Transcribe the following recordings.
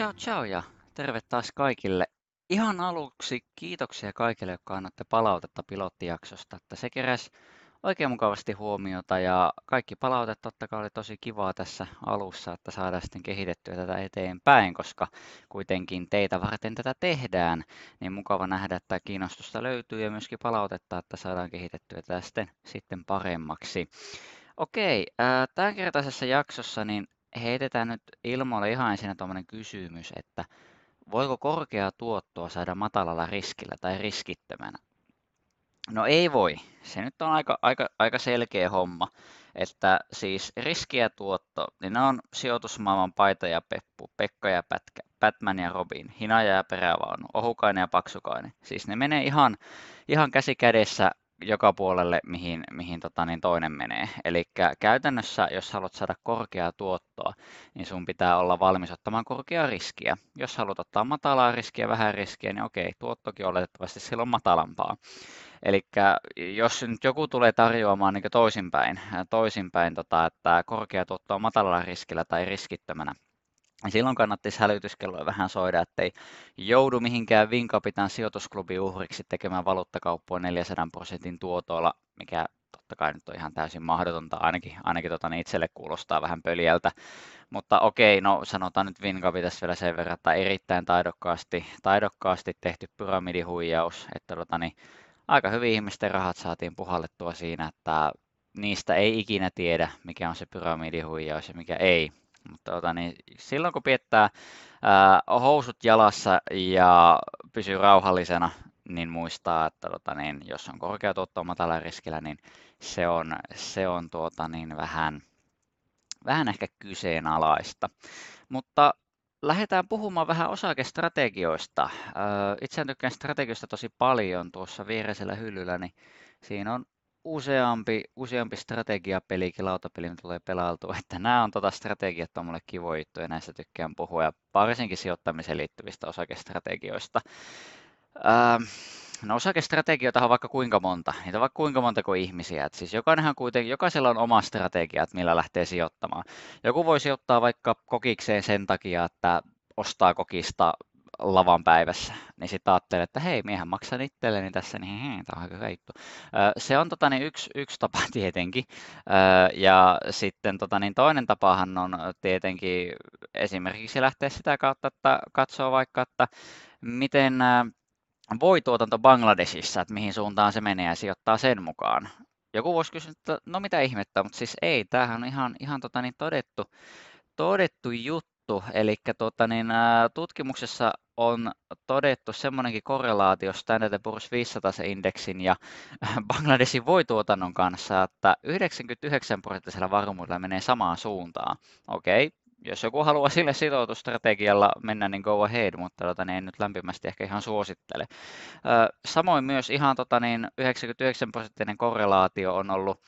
Ciao ciao ja terve taas kaikille. Ihan aluksi kiitoksia kaikille, jotka annatte palautetta pilottijaksosta, että se keräsi oikein mukavasti huomiota ja kaikki palaute totta kai oli tosi kivaa tässä alussa, että saadaan sitten kehitettyä tätä eteenpäin, koska kuitenkin teitä varten tätä tehdään, niin mukava nähdä, että kiinnostusta löytyy ja myöskin palautetta, että saadaan kehitettyä tätä sitten, sitten paremmaksi. Okei, tämänkertaisessa jaksossa niin heitetään nyt ilmoille ihan ensin tuommoinen kysymys, että voiko korkeaa tuottoa saada matalalla riskillä tai riskittömänä? No ei voi. Se nyt on aika, aika, aika selkeä homma. Että siis riski ja tuotto, niin ne on sijoitusmaailman paita ja peppu, Pekka ja Pätkä, Batman ja Robin, Hinaja ja Perävaunu, Ohukainen ja Paksukainen. Siis ne menee ihan, ihan käsi kädessä joka puolelle, mihin, mihin tota, niin toinen menee. Eli käytännössä, jos haluat saada korkeaa tuottoa, niin sun pitää olla valmis ottamaan korkeaa riskiä. Jos haluat ottaa matalaa riskiä, vähän riskiä, niin okei, tuottokin oletettavasti silloin matalampaa. Eli jos nyt joku tulee tarjoamaan niin toisinpäin, toisinpäin tota, että korkea tuotto on matalalla riskillä tai riskittömänä, Silloin kannattaisi hälytyskelloja vähän soida, ettei joudu mihinkään vinkapitan sijoitusklubin uhriksi tekemään valuuttakauppoa 400 prosentin tuotoilla, mikä totta kai nyt on ihan täysin mahdotonta, ainakin, ainakin tota, niin itselle kuulostaa vähän pöljältä. Mutta okei, no sanotaan nyt Vinkapitas vielä sen verran, että erittäin taidokkaasti, taidokkaasti tehty pyramidihuijaus, että tota, niin, aika hyvin ihmisten rahat saatiin puhallettua siinä, että niistä ei ikinä tiedä, mikä on se pyramidihuijaus ja mikä ei. Mutta tota, niin silloin kun piettää ää, housut jalassa ja pysyy rauhallisena, niin muistaa, että tota, niin, jos on korkea tuotto matala riskillä, niin se on, se on tuota, niin vähän, vähän ehkä kyseenalaista. Mutta lähdetään puhumaan vähän osakestrategioista. Itse tykkään strategioista tosi paljon tuossa viereisellä hyllyllä, niin siinä on useampi, useampi strategiapelikin lautapeli tulee pelailtua, että nämä on tota strategiat on mulle kivoja juttuja, näistä tykkään puhua, ja varsinkin sijoittamiseen liittyvistä osakestrategioista. Ähm, no osakestrategioita on vaikka kuinka monta, niitä on vaikka kuinka monta kuin ihmisiä, että siis jokainenhan kuitenkin, jokaisella on oma strategia, että millä lähtee sijoittamaan. Joku voi sijoittaa vaikka kokikseen sen takia, että ostaa kokista lavan päivässä, niin sitten ajattelee, että hei, miehän maksan itselleni tässä, niin hei, tämä on aika hyvä juttu. Se on tota, niin yksi, yksi tapa tietenkin. Ja sitten tota, niin toinen tapahan on tietenkin esimerkiksi lähteä sitä kautta, että katsoo vaikka, että miten voi tuotanto Bangladesissa, että mihin suuntaan se menee ja sijoittaa sen mukaan. Joku voisi kysyä, että no mitä ihmettä, mutta siis ei, tämähän on ihan, ihan tota, niin todettu, todettu juttu todettu, eli tota, niin, tutkimuksessa on todettu semmoinenkin korrelaatio Standard Poor's 500-indeksin ja Bangladesin voituotannon kanssa, että 99 prosenttisella varmuudella menee samaan suuntaan. Okei, okay. jos joku haluaa sille sitoutustrategialla mennä, niin go ahead, mutta tota, niin en nyt lämpimästi ehkä ihan suosittele. Samoin myös ihan tota, niin 99 prosenttinen korrelaatio on ollut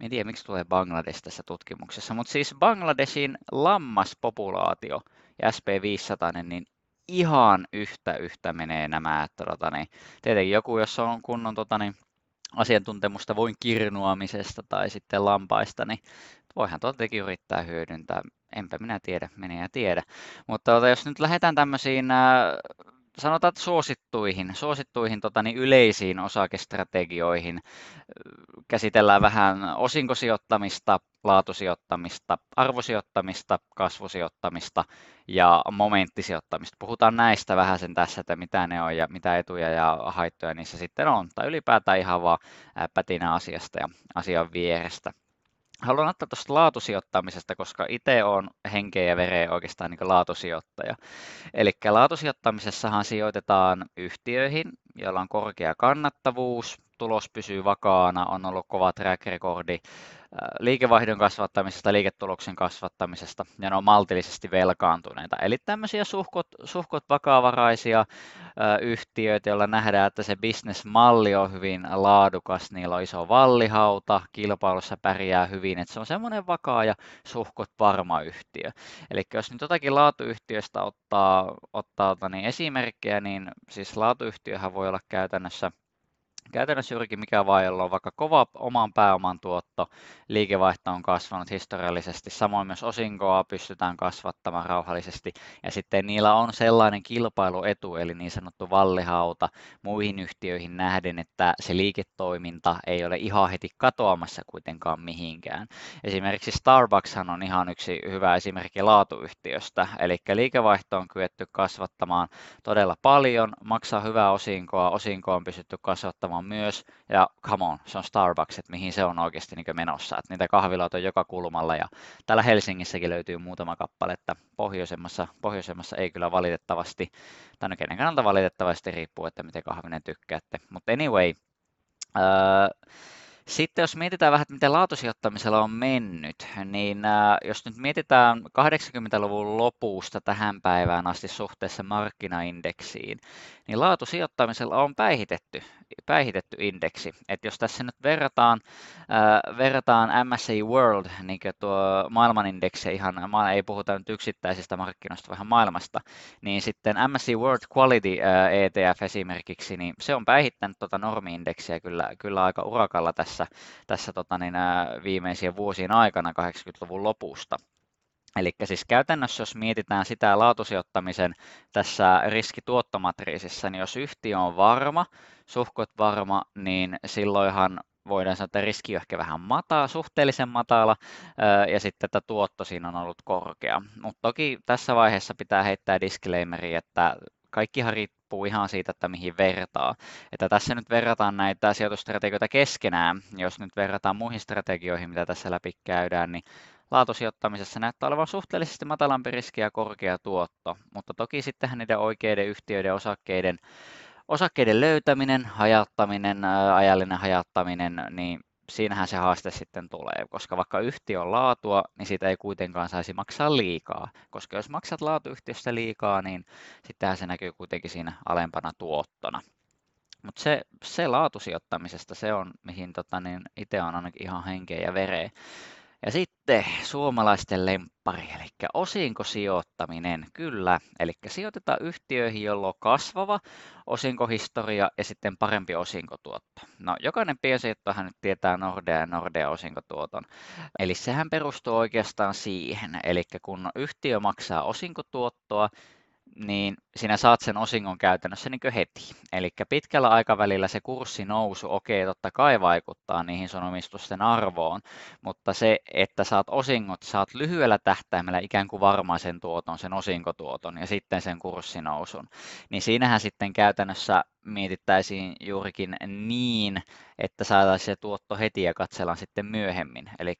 en tiedä, miksi tulee Bangladesh tässä tutkimuksessa, mutta siis Bangladesin lammaspopulaatio ja SP500, niin ihan yhtä yhtä menee nämä, tota, niin, tietenkin joku, jos on kunnon tota, niin, asiantuntemusta voin kirnuamisesta tai sitten lampaista, niin voihan tietenkin yrittää hyödyntää. Enpä minä tiedä, menee ja tiedä. Mutta tota, jos nyt lähdetään tämmöisiin äh, sanotaan, että suosittuihin, suosittuihin tota, niin yleisiin osakestrategioihin. Käsitellään vähän osinkosijoittamista, laatusijoittamista, arvosijoittamista, kasvusijoittamista ja momenttisijoittamista. Puhutaan näistä vähän sen tässä, että mitä ne on ja mitä etuja ja haittoja niissä sitten on, tai ylipäätään ihan vaan pätinä asiasta ja asian vierestä haluan ottaa tuosta laatusijoittamisesta, koska itse on henkeä ja vereä oikeastaan niin laatusijoittaja. Eli laatusijoittamisessahan sijoitetaan yhtiöihin, joilla on korkea kannattavuus, tulos pysyy vakaana, on ollut kova track recordi liikevaihdon kasvattamisesta, liiketuloksen kasvattamisesta, ja ne on maltillisesti velkaantuneita. Eli tämmöisiä suhkot, suhkot vakavaraisia yhtiöitä, joilla nähdään, että se bisnesmalli on hyvin laadukas, niillä on iso vallihauta, kilpailussa pärjää hyvin, että se on semmoinen vakaa ja suhkot varma yhtiö. Eli jos nyt jotakin laatuyhtiöistä ottaa, ottaa niin esimerkkejä, niin siis laatuyhtiöhän voi olla käytännössä käytännössä juurikin mikä vaan, jolla on vaikka kova oman pääoman tuotto, liikevaihto on kasvanut historiallisesti, samoin myös osinkoa pystytään kasvattamaan rauhallisesti, ja sitten niillä on sellainen kilpailuetu, eli niin sanottu vallihauta muihin yhtiöihin nähden, että se liiketoiminta ei ole ihan heti katoamassa kuitenkaan mihinkään. Esimerkiksi Starbucks on ihan yksi hyvä esimerkki laatuyhtiöstä, eli liikevaihto on kyetty kasvattamaan todella paljon, maksaa hyvää osinkoa, osinkoa on pystytty kasvattamaan myös, ja come on, se on Starbucks, että mihin se on oikeasti niin menossa, että niitä kahviloita on joka kulmalla, ja täällä Helsingissäkin löytyy muutama kappale, että pohjoisemmassa, pohjoisemmassa ei kyllä valitettavasti, tai no kenen kannalta valitettavasti riippuu, että miten kahvinen tykkäätte, mutta anyway, öö, sitten jos mietitään vähän, miten laatusijoittamisella on mennyt, niin äh, jos nyt mietitään 80-luvun lopusta tähän päivään asti suhteessa markkinaindeksiin, niin laatusijoittamisella on päihitetty, päihitetty indeksi. Et jos tässä nyt verrataan, äh, verrataan MSCI World, niin tuo maailmanindeksi, ihan, ei puhuta nyt yksittäisistä markkinoista, vähän maailmasta, niin sitten MSCI World Quality äh, ETF esimerkiksi, niin se on päihittänyt tuota normi-indeksiä kyllä, kyllä aika urakalla tässä, tässä tota, niin, viimeisien vuosien aikana 80-luvun lopusta. Eli siis käytännössä, jos mietitään sitä laatusijoittamisen tässä riskituottomatriisissa, niin jos yhtiö on varma, suhkot varma, niin silloinhan voidaan sanoa, että riski on ehkä vähän matala, suhteellisen matala, ja sitten että tuotto siinä on ollut korkea. Mutta toki tässä vaiheessa pitää heittää disclaimeri, että kaikkihan riippuu ihan siitä, että mihin vertaa. Että tässä nyt verrataan näitä sijoitusstrategioita keskenään. Jos nyt verrataan muihin strategioihin, mitä tässä läpi käydään, niin laatusijoittamisessa näyttää olevan suhteellisesti matalampi riski ja korkea tuotto, mutta toki sittenhän niiden oikeiden yhtiöiden osakkeiden, osakkeiden löytäminen, hajattaminen, ajallinen hajattaminen, niin siinähän se haaste sitten tulee, koska vaikka yhtiö on laatua, niin siitä ei kuitenkaan saisi maksaa liikaa, koska jos maksat laatuyhtiöstä liikaa, niin sittenhän se näkyy kuitenkin siinä alempana tuottona. Mutta se, se laatusijoittamisesta, se on, mihin tota, niin itse on ainakin ihan henkeä ja vereä. Ja sitten suomalaisten lemppari, eli osinkosijoittaminen, kyllä. Eli sijoitetaan yhtiöihin, joilla on kasvava osinkohistoria ja sitten parempi osinkotuotto. No, jokainen piensijoittajahan nyt tietää Nordea ja Nordea osinkotuoton. Eli sehän perustuu oikeastaan siihen, eli kun yhtiö maksaa osinkotuottoa, niin sinä saat sen osingon käytännössä niin heti. Eli pitkällä aikavälillä se kurssinousu, okei, totta kai vaikuttaa niihin sun omistusten arvoon, mutta se, että saat osingot, saat lyhyellä tähtäimellä ikään kuin varmaisen tuoton, sen osinkotuoton ja sitten sen kurssinousun, niin siinähän sitten käytännössä mietittäisiin juurikin niin, että saataisiin se tuotto heti ja katsellaan sitten myöhemmin. Eli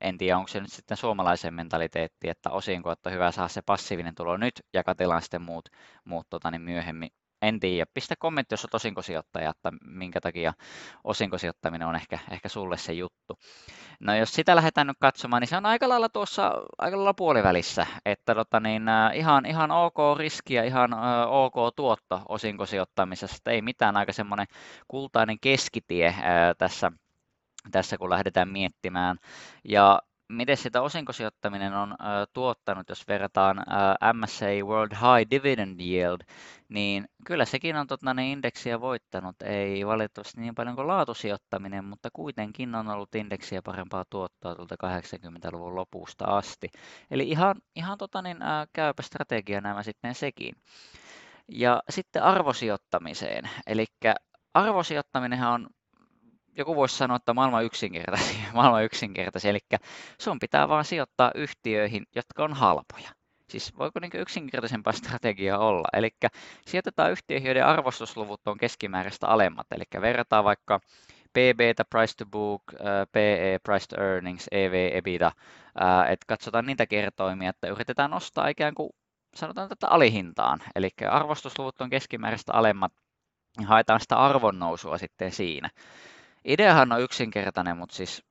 en tiedä, onko se nyt sitten suomalaisen mentaliteetti, että osinko, että hyvä saa se passiivinen tulo nyt ja katsellaan sitten muut, muut tota, niin myöhemmin. En tiedä. Pistä kommentti, jos olet osinkosijoittaja, että minkä takia osinkosijoittaminen on ehkä, ehkä sulle se juttu. No jos sitä lähdetään nyt katsomaan, niin se on aika lailla tuossa aika lailla puolivälissä, että tota niin, ihan, ihan ok riski ja ihan äh, ok tuotto osinkosijoittamisesta, ei mitään aika semmoinen kultainen keskitie tässä tässä kun lähdetään miettimään. Ja miten sitä osinkosijoittaminen on tuottanut, jos verrataan ä, MSA World High Dividend Yield, niin kyllä sekin on tota, ne indeksiä voittanut. Ei valitettavasti niin paljon kuin laatusijoittaminen, mutta kuitenkin on ollut indeksiä parempaa tuottoa tuolta 80-luvun lopusta asti. Eli ihan, ihan tota, niin, käypä strategia nämä sitten sekin. Ja sitten arvosijoittamiseen. Eli arvosijoittaminen on joku voisi sanoa, että maailman yksinkertaisia, maailman yksinkertaisia, eli sun pitää vaan sijoittaa yhtiöihin, jotka on halpoja. Siis voiko niin yksinkertaisempaa strategiaa olla? Eli sijoitetaan yhtiöihin, joiden arvostusluvut on keskimääräistä alemmat, eli verrataan vaikka PB, price to book, PE, price to earnings, EV, EBITDA, että katsotaan niitä kertoimia, että yritetään nostaa ikään kuin sanotaan tätä alihintaan, eli arvostusluvut on keskimääräistä alemmat, haetaan sitä arvonnousua sitten siinä. Ideahan on yksinkertainen, mutta siis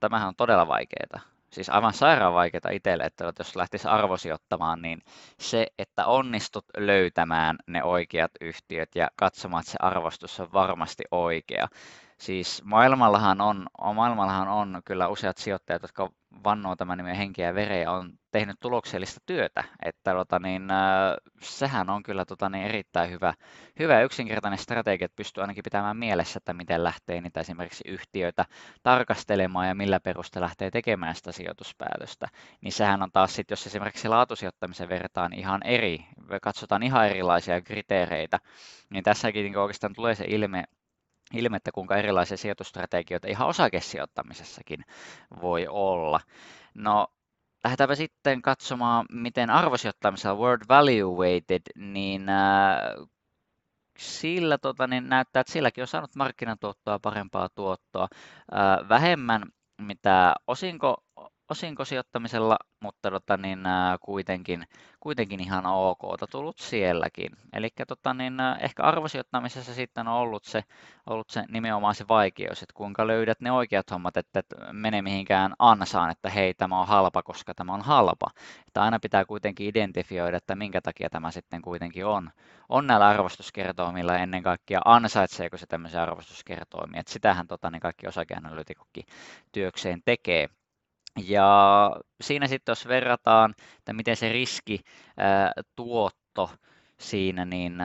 tämähän on todella vaikeaa. Siis aivan sairaan vaikeaa itselle, että jos lähtisi arvosijoittamaan, niin se, että onnistut löytämään ne oikeat yhtiöt ja katsomaan, että se arvostus on varmasti oikea, Siis maailmallahan on, maailmallahan on kyllä useat sijoittajat, jotka vannoo tämän nimen henkeä ja on tehnyt tuloksellista työtä. Että tota, niin, äh, sehän on kyllä tota, niin, erittäin hyvä, hyvä yksinkertainen strategia, että pystyy ainakin pitämään mielessä, että miten lähtee niitä esimerkiksi yhtiöitä tarkastelemaan ja millä perusta lähtee tekemään sitä sijoituspäätöstä. Niin sehän on taas sitten, jos esimerkiksi laatusijoittamisen vertaan ihan eri, katsotaan ihan erilaisia kriteereitä, niin tässäkin niin oikeastaan tulee se ilme, ilmettä, kuinka erilaisia sijoitustrategioita ihan osakesijoittamisessakin voi olla. No, lähdetäänpä sitten katsomaan, miten arvosijoittamisella World Value Weighted, niin äh, sillä tota, niin näyttää, että silläkin on saanut markkinatuottoa parempaa tuottoa. Äh, vähemmän mitä osinko osinkosijoittamisella, mutta tota, niin, ää, kuitenkin, kuitenkin ihan ok tullut sielläkin. Eli tota, niin, ehkä arvosijoittamisessa sitten on ollut se, ollut se nimenomaan se vaikeus, että kuinka löydät ne oikeat hommat, että et mene mihinkään ansaan, että hei tämä on halpa, koska tämä on halpa. Että aina pitää kuitenkin identifioida, että minkä takia tämä sitten kuitenkin on, on näillä arvostuskertoimilla ennen kaikkea ansaitseeko se tämmöisiä arvostuskertoimia. Että sitähän tota, niin kaikki osakeanalytikokki työkseen tekee. Ja siinä sitten jos verrataan, että miten se riski, tuotto siinä, niin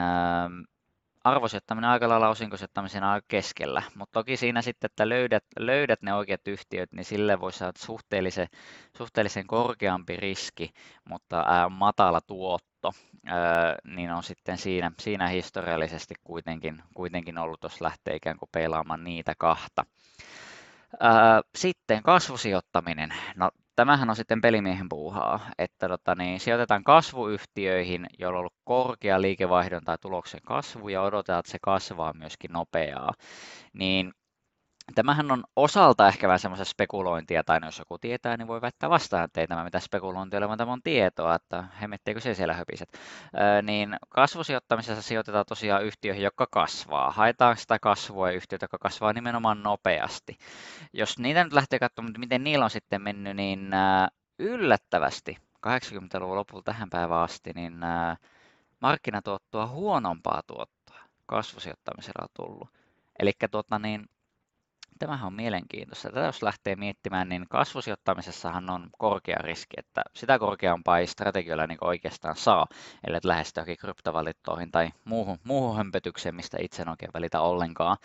arvosijoittaminen aika lailla osinkosijoittamisen aika keskellä, mutta toki siinä sitten, että löydät, löydät ne oikeat yhtiöt, niin sille voi saada suhteellisen, suhteellisen korkeampi riski, mutta matala tuotto, niin on sitten siinä, siinä historiallisesti kuitenkin, kuitenkin ollut, jos lähtee ikään kuin peilaamaan niitä kahta. Sitten kasvusijoittaminen. No, tämähän on sitten pelimiehen puuhaa, että tota, niin, sijoitetaan kasvuyhtiöihin, joilla on ollut korkea liikevaihdon tai tuloksen kasvu ja odotetaan, että se kasvaa myöskin nopeaa. Niin Tämähän on osalta ehkä vähän semmoista spekulointia, tai jos joku tietää, niin voi väittää vastaan, että ei tämä mitään spekulointia ole, vaan tämä on tietoa, että hemmetteikö se siellä höpiset. Öö, niin kasvusijoittamisessa sijoitetaan tosiaan yhtiöihin, jotka kasvaa. Haetaan sitä kasvua ja yhtiöitä, jotka kasvaa nimenomaan nopeasti. Jos niitä nyt lähtee katsomaan, miten niillä on sitten mennyt, niin yllättävästi 80-luvun lopulta tähän päivään asti, niin markkinatuottoa huonompaa tuottoa kasvusijoittamisella on tullut. Eli tuota, niin, Tämähän on mielenkiintoista. Tätä jos lähtee miettimään, niin kasvusijoittamisessahan on korkea riski, että sitä korkeampaa ei strategioilla niin oikeastaan saa, ellei lähestyä johonkin kryptovaluuttoihin tai muuhun, muuhun hömpötykseen, mistä itse en oikein välitä ollenkaan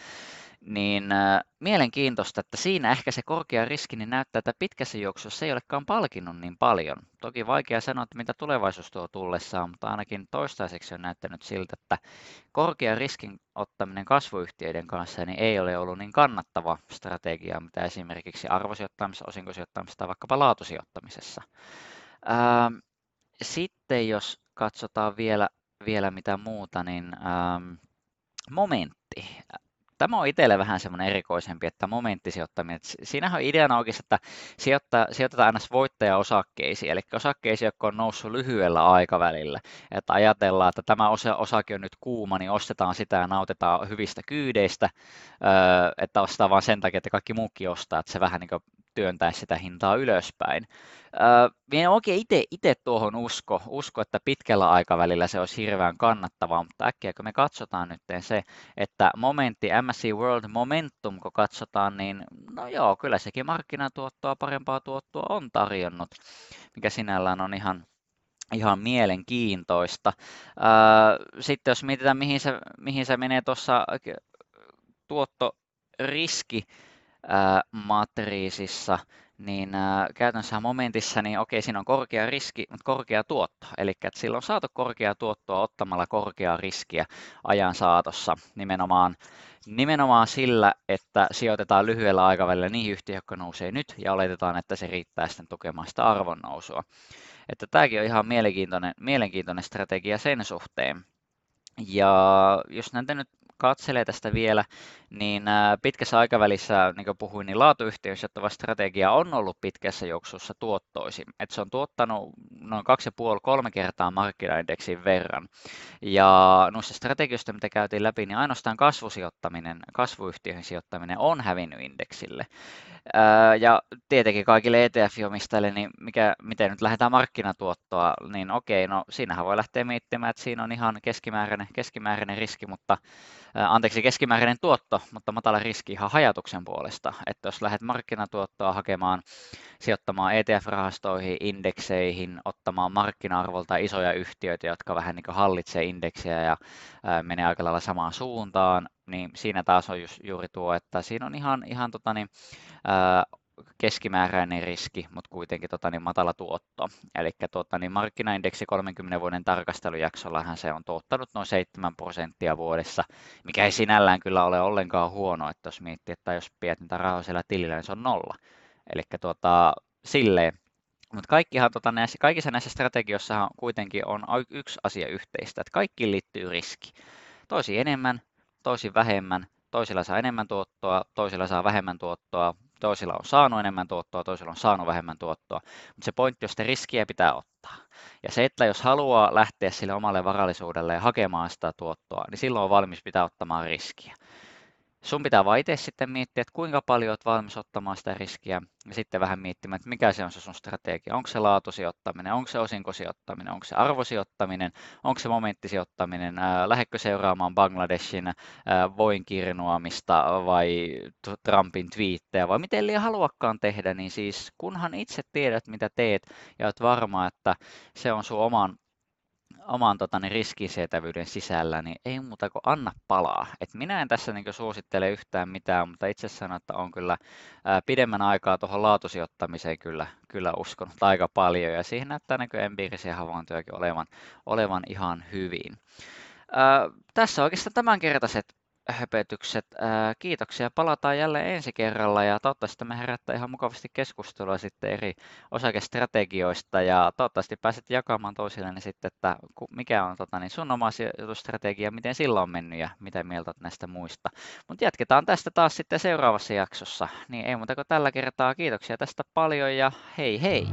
niin äh, mielenkiintoista, että siinä ehkä se korkea riski niin näyttää, että pitkässä juoksussa ei olekaan palkinnut niin paljon. Toki vaikea sanoa, että mitä tulevaisuus tuo tullessaan, mutta ainakin toistaiseksi on näyttänyt siltä, että korkea riskin ottaminen kasvuyhtiöiden kanssa niin ei ole ollut niin kannattava strategia, mitä esimerkiksi arvosijoittamisessa, osinkosijoittamisessa tai vaikkapa laatusijoittamisessa. Ähm, sitten jos katsotaan vielä, vielä mitä muuta, niin ähm, momentti tämä on itselle vähän semmoinen erikoisempi, että momenttisijoittaminen. Että siinähän on ideana oikeasti, että sijoittaa, sijoitetaan aina voittaja-osakkeisiin, eli osakkeisiin, jotka on noussut lyhyellä aikavälillä. Että ajatellaan, että tämä osa, osake on nyt kuuma, niin ostetaan sitä ja nautetaan hyvistä kyydeistä, että ostaa vain sen takia, että kaikki muukin ostaa, että se vähän niin kuin työntää sitä hintaa ylöspäin. Minä en oikein itse tuohon usko, usko, että pitkällä aikavälillä se olisi hirveän kannattavaa, mutta äkkiä kun me katsotaan nyt se, että momentti, MSC World Momentum, kun katsotaan, niin no joo, kyllä sekin markkinatuottoa, parempaa tuottoa on tarjonnut, mikä sinällään on ihan, ihan mielenkiintoista. Sitten jos mietitään, mihin se, mihin se menee tuossa tuottoriski, matriisissa, niin käytännössä momentissa, niin okei, siinä on korkea riski, mutta korkea tuotto. Eli sillä on saatu korkea tuottoa ottamalla korkeaa riskiä ajan saatossa nimenomaan, nimenomaan sillä, että sijoitetaan lyhyellä aikavälillä niihin yhtiöihin, jotka nousee nyt, ja oletetaan, että se riittää sitten tukemaan sitä arvonnousua. Että tämäkin on ihan mielenkiintoinen, mielenkiintoinen strategia sen suhteen. Ja jos näitä nyt katselee tästä vielä, niin pitkässä aikavälissä, niin kuin puhuin, niin laatuyhtiöissä johtava strategia on ollut pitkässä juoksussa tuottoisin. Et se on tuottanut noin 2,5-3 kertaa markkinaindeksin verran. Ja noista strategioista, mitä käytiin läpi, niin ainoastaan kasvusijoittaminen, kasvuyhtiöihin sijoittaminen on hävinnyt indeksille. Ja tietenkin kaikille ETF-omistajille, niin mikä, miten nyt lähdetään markkinatuottoa, niin okei, no siinähän voi lähteä miettimään, että siinä on ihan keskimääräinen, keskimääräinen riski, mutta anteeksi, keskimääräinen tuotto, mutta matala riski ihan hajatuksen puolesta. Että jos lähdet markkinatuottoa hakemaan, sijoittamaan ETF-rahastoihin, indekseihin, ottamaan markkina-arvolta isoja yhtiöitä, jotka vähän niin hallitsee indeksiä ja menee aika lailla samaan suuntaan, niin siinä taas on just, juuri tuo, että siinä on ihan, ihan tota niin, keskimääräinen riski, mutta kuitenkin tota, niin matala tuotto. Eli tota, niin markkinaindeksi 30 vuoden tarkastelujaksollahan se on tuottanut noin 7 prosenttia vuodessa, mikä ei sinällään kyllä ole ollenkaan huono, että jos miettii, että jos pidät niitä rahoja siellä tilillä, niin se on nolla. Eli tuota, silleen, mutta kaikkihan, tota, näissä, kaikissa näissä strategioissa kuitenkin on yksi asia yhteistä, että kaikki liittyy riski. Toisi enemmän, toisi vähemmän, toisilla saa enemmän tuottoa, toisilla saa vähemmän tuottoa, toisilla on saanut enemmän tuottoa, toisilla on saanut vähemmän tuottoa, mutta se pointti on, että riskiä pitää ottaa. Ja se, että jos haluaa lähteä sille omalle varallisuudelle ja hakemaan sitä tuottoa, niin silloin on valmis pitää ottamaan riskiä sun pitää vaan itse sitten miettiä, että kuinka paljon olet valmis ottamaan sitä riskiä ja sitten vähän miettimään, että mikä se on se sun strategia. Onko se laatusijoittaminen, onko se osinkosijoittaminen, onko se arvosijoittaminen, onko se momenttisijoittaminen, lähdekö seuraamaan Bangladeshin voin kirnuamista vai Trumpin twiittejä? Vai miten liian haluakaan tehdä, niin siis kunhan itse tiedät mitä teet ja olet varma, että se on sun oman oman tota, niin riskisietävyyden sisällä, niin ei muuta kuin anna palaa. Et minä en tässä niin suosittele yhtään mitään, mutta itse sanon, että on kyllä ää, pidemmän aikaa tuohon laatusijoittamiseen kyllä, kyllä uskonut aika paljon, ja siihen näyttää niin empiirisiä havaintojakin olevan, olevan ihan hyvin. Ää, tässä oikeastaan tämänkertaiset höpötykset. Kiitoksia. Palataan jälleen ensi kerralla ja toivottavasti me herättää ihan mukavasti keskustelua sitten eri osakestrategioista ja toivottavasti pääset jakamaan toisillenne sitten, että mikä on tota, niin sun oma sijoitusstrategia, miten sillä on mennyt ja mitä mieltä näistä muista. Mutta jatketaan tästä taas sitten seuraavassa jaksossa. Niin ei muuta kuin tällä kertaa. Kiitoksia tästä paljon ja hei hei!